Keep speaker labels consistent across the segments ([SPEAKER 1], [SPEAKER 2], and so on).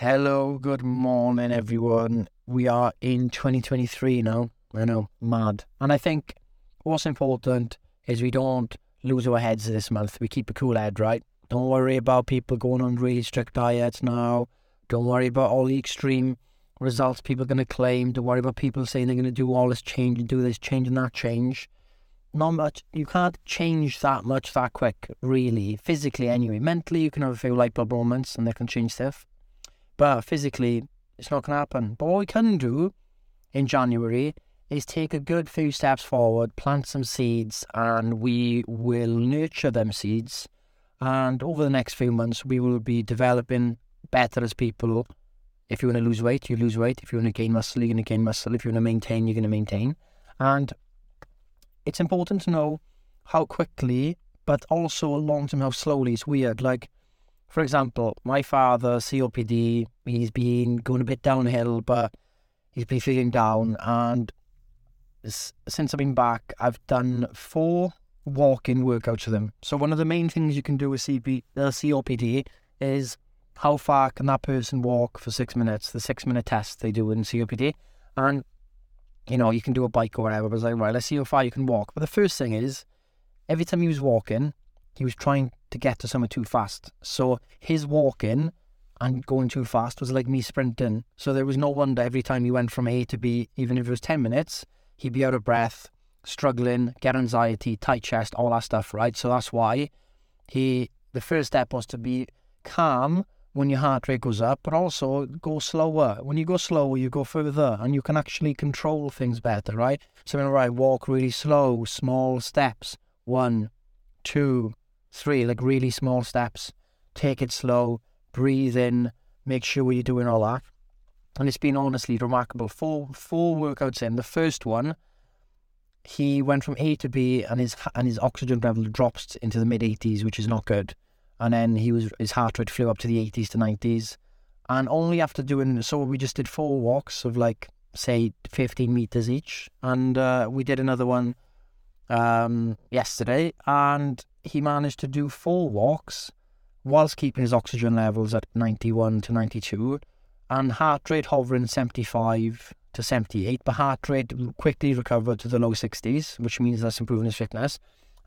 [SPEAKER 1] Hello, good morning, everyone. We are in 2023 now. I know, mad. And I think what's important is we don't lose our heads this month. We keep a cool head, right? Don't worry about people going on really strict diets now. Don't worry about all the extreme results people are going to claim. Don't worry about people saying they're going to do all this change and do this change and that change. Not much. You can't change that much that quick, really. Physically, anyway. Mentally, you can have a few light bulb moments and they can change stuff. But physically, it's not going to happen. But what we can do in January is take a good few steps forward, plant some seeds, and we will nurture them seeds. And over the next few months, we will be developing better as people. If you want to lose weight, you lose weight. If you want to gain muscle, you're going to gain muscle. If you want to maintain, you're going to maintain. And it's important to know how quickly, but also long term how slowly. It's weird. Like for example, my father, COPD, he's been going a bit downhill, but he's been feeling down. And since I've been back, I've done four walk-in workouts with him. So one of the main things you can do with CP, uh, COPD is how far can that person walk for six minutes? The six-minute test they do in COPD, and you know you can do a bike or whatever. But it's like right, let's see how far you can walk. But the first thing is, every time he was walking, he was trying to get to somewhere too fast. So his walking and going too fast was like me sprinting. So there was no wonder every time he went from A to B, even if it was 10 minutes, he'd be out of breath, struggling, get anxiety, tight chest, all that stuff, right? So that's why he, the first step was to be calm when your heart rate goes up, but also go slower. When you go slower, you go further and you can actually control things better, right? So whenever I walk really slow, small steps, one, two, three, like really small steps. Take it slow, breathe in, make sure you're doing all that. And it's been honestly remarkable. Four four workouts in. The first one, he went from A to B, and his and his oxygen level drops into the mid 80s, which is not good. And then he was his heart rate flew up to the 80s to 90s, and only after doing so, we just did four walks of like say 15 meters each, and uh, we did another one um, yesterday, and he managed to do four walks whilst keeping his oxygen levels at 91 to 92 and heart rate hovering 75 to 78, but heart rate quickly recovered to the low 60s, which means that's improving his fitness.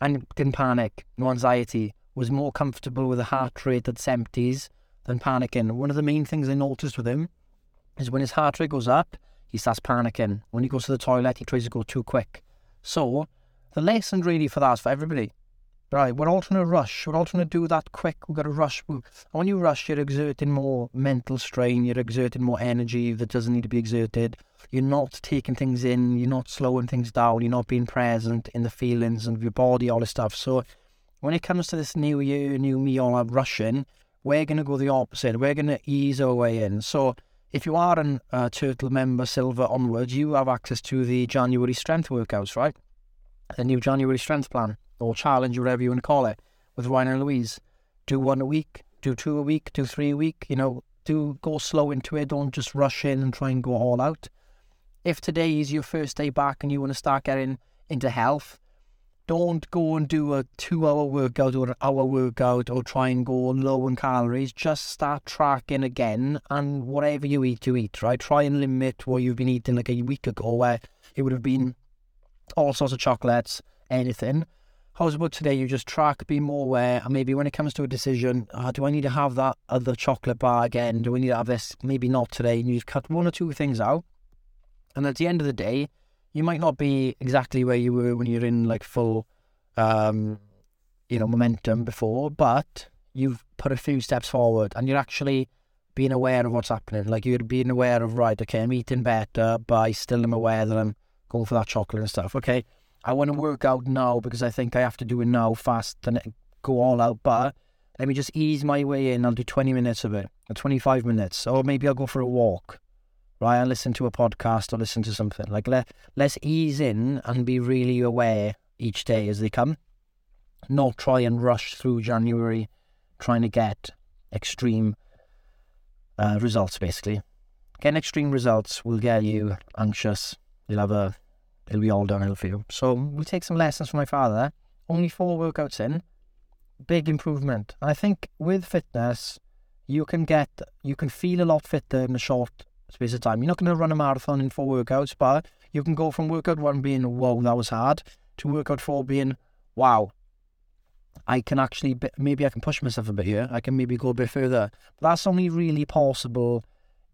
[SPEAKER 1] And didn't panic, no anxiety, was more comfortable with a heart rate at 70s than panicking. One of the main things I noticed with him is when his heart rate goes up, he starts panicking. When he goes to the toilet, he tries to go too quick. So, the lesson really for that for everybody right, we're all trying to rush. We're all trying to do that quick. We've got to rush. And when you rush, you're exerting more mental strain. You're exerting more energy that doesn't need to be exerted. You're not taking things in. You're not slowing things down. You're not being present in the feelings of your body, all this stuff. So when it comes to this new year, new me, all that rushing, we're going to go the opposite. We're going to ease our way in. So if you are a uh, Turtle member, Silver onwards, you have access to the January strength workouts, right? The new January strength plan or challenge, whatever you want to call it, with Ryan and Louise. Do one a week, do two a week, do three a week. You know, do go slow into it. Don't just rush in and try and go all out. If today is your first day back and you want to start getting into health, don't go and do a two hour workout or an hour workout or try and go low in calories. Just start tracking again and whatever you eat, you eat, right? Try and limit what you've been eating like a week ago where it would have been all sorts of chocolates, anything. How's about today? You just track, be more aware, and maybe when it comes to a decision, uh, do I need to have that other chocolate bar again? Do I need to have this? Maybe not today. And you cut one or two things out, and at the end of the day, you might not be exactly where you were when you're in like full, um, you know, momentum before, but you've put a few steps forward, and you're actually being aware of what's happening. Like you're being aware of right, okay, I'm eating better, but I still am aware that I'm going for that chocolate and stuff. Okay, I want to work out now because I think I have to do it now fast and go all out. But let me just ease my way in. I'll do 20 minutes of it, or 25 minutes, or maybe I'll go for a walk, right? I'll listen to a podcast or listen to something. Like, let, let's ease in and be really aware each day as they come. Not try and rush through January trying to get extreme uh, results, basically. Getting extreme results will get you anxious. You'll have a it'll be all downhill for you. So we'll take some lessons from my father. Only four workouts in, big improvement. I think with fitness, you can get, you can feel a lot fitter in a short space of time. You're not going to run a marathon in four workouts, but you can go from workout one being, whoa, that was hard, to workout four being, wow, I can actually, maybe I can push myself a bit here. I can maybe go a bit further. That's only really possible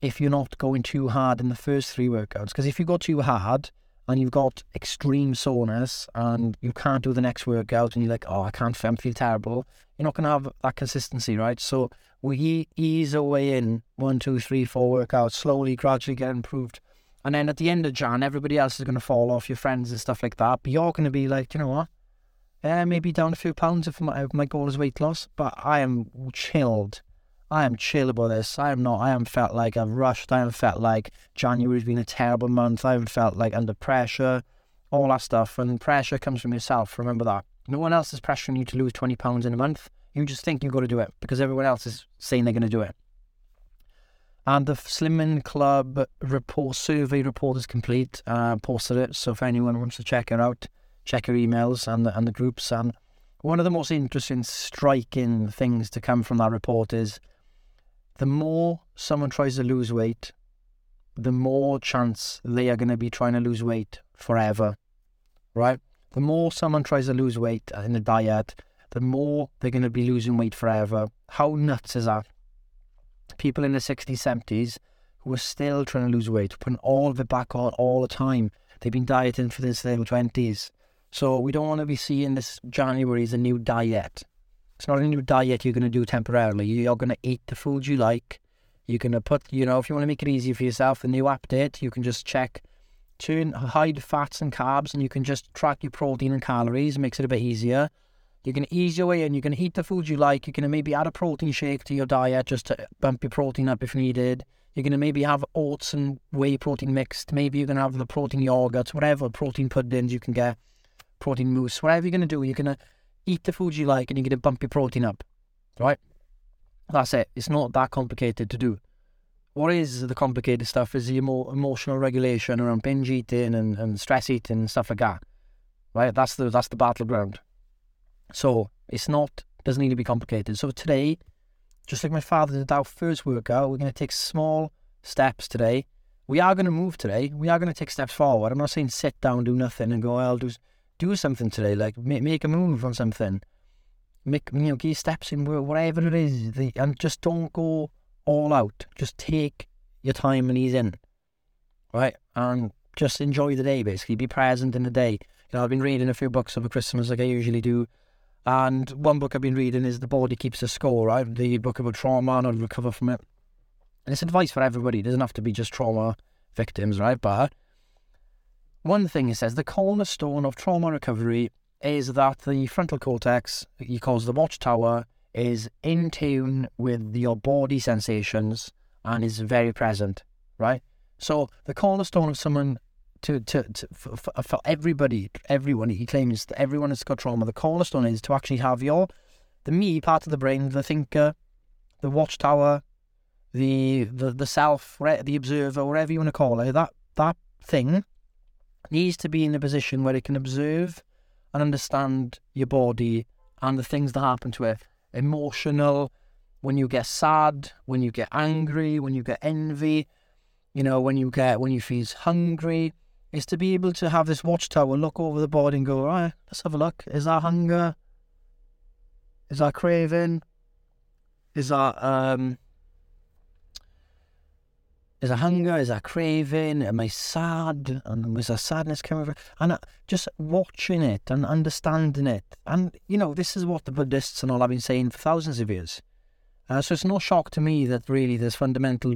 [SPEAKER 1] if you're not going too hard in the first three workouts. Because if you go too hard and you've got extreme soreness and you can't do the next workout and you're like, oh, I can't, I feel terrible, you're not going to have that consistency, right? So we ease our way in one, two, three, four workouts, slowly, gradually get improved. And then at the end of Jan, everybody else is going to fall off, your friends and stuff like that. But you're going to be like, you know what? Yeah, maybe down a few pounds if my, if my goal is weight loss. But I am chilled I am chill about this. I am not. I haven't felt like I've rushed. I haven't felt like January's been a terrible month. I haven't felt like under pressure, all that stuff. And pressure comes from yourself. Remember that. No one else is pressuring you to lose 20 pounds in a month. You just think you've got to do it because everyone else is saying they're going to do it. And the Slimming Club report survey report is complete. Uh, posted it, so if anyone wants to check it out, check your emails and the, and the groups. And one of the most interesting, striking things to come from that report is the more someone tries to lose weight, the more chance they are going to be trying to lose weight forever, right? The more someone tries to lose weight in a diet, the more they're going to be losing weight forever. How nuts is that? People in the 60s, 70s who are still trying to lose weight, putting all of it back on all the time. They've been dieting for this their 20s. So we don't want to be seeing this January as a new diet. It's not a new diet you're going to do temporarily. You're going to eat the food you like. You're going to put, you know, if you want to make it easy for yourself, the new update, you can just check turn hide fats and carbs and you can just track your protein and calories. It makes it a bit easier. Going to ease your way in. Going to eat the food you like. Going to maybe add a protein shake to your diet just to bump your protein up if needed. You're going to maybe have oats and whey protein mixed. Maybe you're going to have the protein yogurts, whatever protein puddings you can get, protein mousse, whatever you're going to do. You're going to eat the foods you like and you're to bump your protein up, right? That's it. It's not that complicated to do. What is the complicated stuff is the emo- emotional regulation around binge eating and, and stress eating and stuff like that, right? That's the that's the battleground. So it's not doesn't need to be complicated. So today, just like my father did our first workout, we're going to take small steps today. We are going to move today. We are going to take steps forward. I'm not saying sit down, do nothing, and go, I'll do do something today, like make, make a move on something. Make you know, key steps in whatever it is, the, and just don't go all out. Just take your time and ease in, right? And just enjoy the day. Basically, be present in the day. You know, I've been reading a few books over Christmas, like I usually do. And one book I've been reading is The Body Keeps a Score, right? The book about trauma and how to recover from it. And it's advice for everybody. It doesn't have to be just trauma victims, right? But one thing he says the cornerstone of trauma recovery is that the frontal cortex, he calls the watchtower, is in tune with your body sensations and is very present, right? So the cornerstone of someone to, to, to for, for everybody, everyone, he claims that everyone has got trauma. The cornerstone is to actually have your, the me part of the brain, the thinker, the watchtower, the the the self, the observer, whatever you want to call it, that that thing needs to be in a position where it can observe and understand your body and the things that happen to it. Emotional, when you get sad, when you get angry, when you get envy, you know, when you get when you feel hungry, is to be able to have this watchtower, look over the body and go, all right, let's have a look. Is that hunger? Is that craving? Is that um is a hunger? Is a craving? Am I sad? And was a sadness coming from? And just watching it and understanding it. And, you know, this is what the Buddhists and all have been saying for thousands of years. Uh, so it's no shock to me that really there's fundamental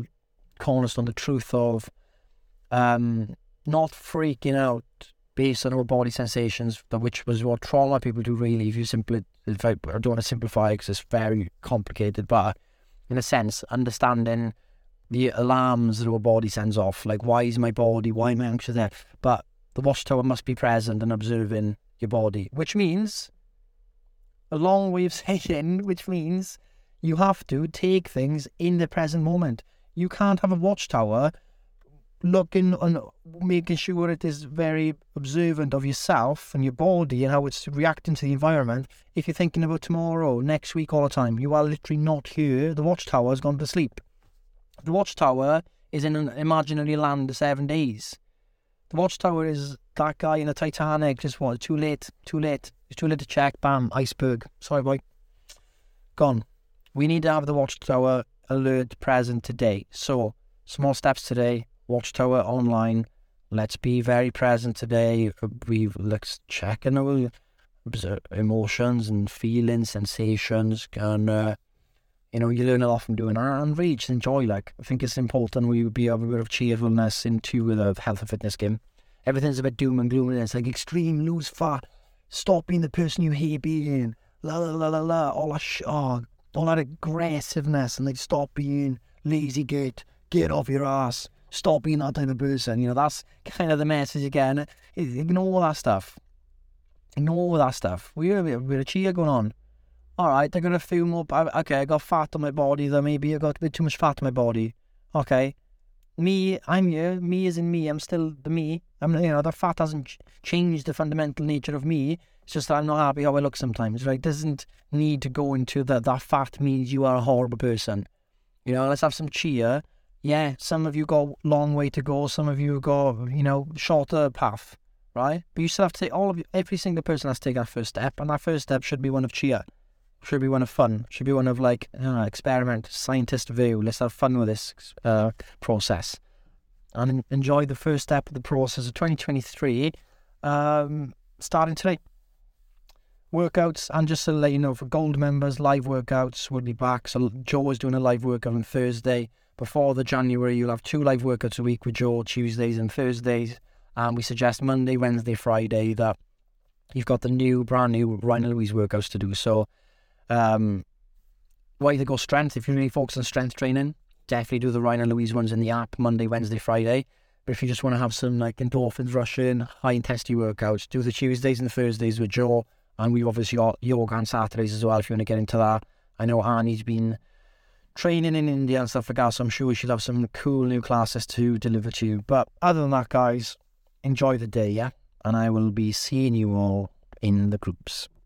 [SPEAKER 1] cornerstone, the truth of um, not freaking out based on our body sensations, which was what trauma people do really. If you simply, if I, I don't want to simplify because it's very complicated, but in a sense, understanding the alarms that our body sends off, like why is my body, why am I anxious there? But the watchtower must be present and observing your body, which means a long way of saying, which means you have to take things in the present moment. You can't have a watchtower looking and making sure it is very observant of yourself and your body and how it's reacting to the environment. If you're thinking about tomorrow, next week, all the time, you are literally not here. The watchtower has gone to sleep. The watchtower is in an imaginary land of seven days. The watchtower is that guy in the Titanic. Just what? Too late. Too late. It's too late to check. Bam. Iceberg. Sorry, boy. Gone. We need to have the watchtower alert present today. So small steps today. Watchtower online. Let's be very present today. We let's check in our emotions and feelings, sensations, and uh, you know you learn a lot from doing that and really just enjoy. Like I think it's important we be a bit of cheerfulness into the health and fitness game. Everything's a bit doom and gloom, and it's like extreme lose fat, stop being the person you hate being, la la la la la, all that sh- oh, all that aggressiveness, and like stop being lazy git, get off your ass stop being that type of person. You know, that's kind of the message again. Ignore all that stuff. Ignore all that stuff. We have a bit of cheer going on. All right, I got a few more. Okay, I got fat on my body. Though maybe I got a bit too much fat on my body. Okay, me, I'm here. Me is in me. I'm still the me. I'm, you know, the fat hasn't changed the fundamental nature of me. It's just that I'm not happy how I look sometimes. Right? Doesn't need to go into that. That fat means you are a horrible person. You know, let's have some cheer yeah, some of you got long way to go, some of you got, you know, shorter path, right? But you still have to take all of you, every single person has to take that first step, and that first step should be one of cheer, should be one of fun, should be one of like uh, experiment, scientist view. Let's have fun with this uh, process, and enjoy the first step of the process of 2023, um, starting today. Workouts, and just to let you know, for gold members, live workouts will be back. So Joe is doing a live workout on Thursday before the January, you'll have two live workouts a week with Joe, Tuesdays and Thursdays. And we suggest Monday, Wednesday, Friday that you've got the new, brand new Ryan Louise workouts to do. So, um, why to go strength? If you really focus on strength training, definitely do the Ryan and Louise ones in the app Monday, Wednesday, Friday. But if you just want to have some like endorphins rushing, high intensity workouts, do the Tuesdays and the Thursdays with Joe. And we've obviously got yoga on Saturdays as well if you want to get into that. I know Annie's been training in India and stuff like that. So I'm sure we should have some cool new classes to deliver to you. But other than that, guys, enjoy the day, yeah? And I will be seeing you all in the groups.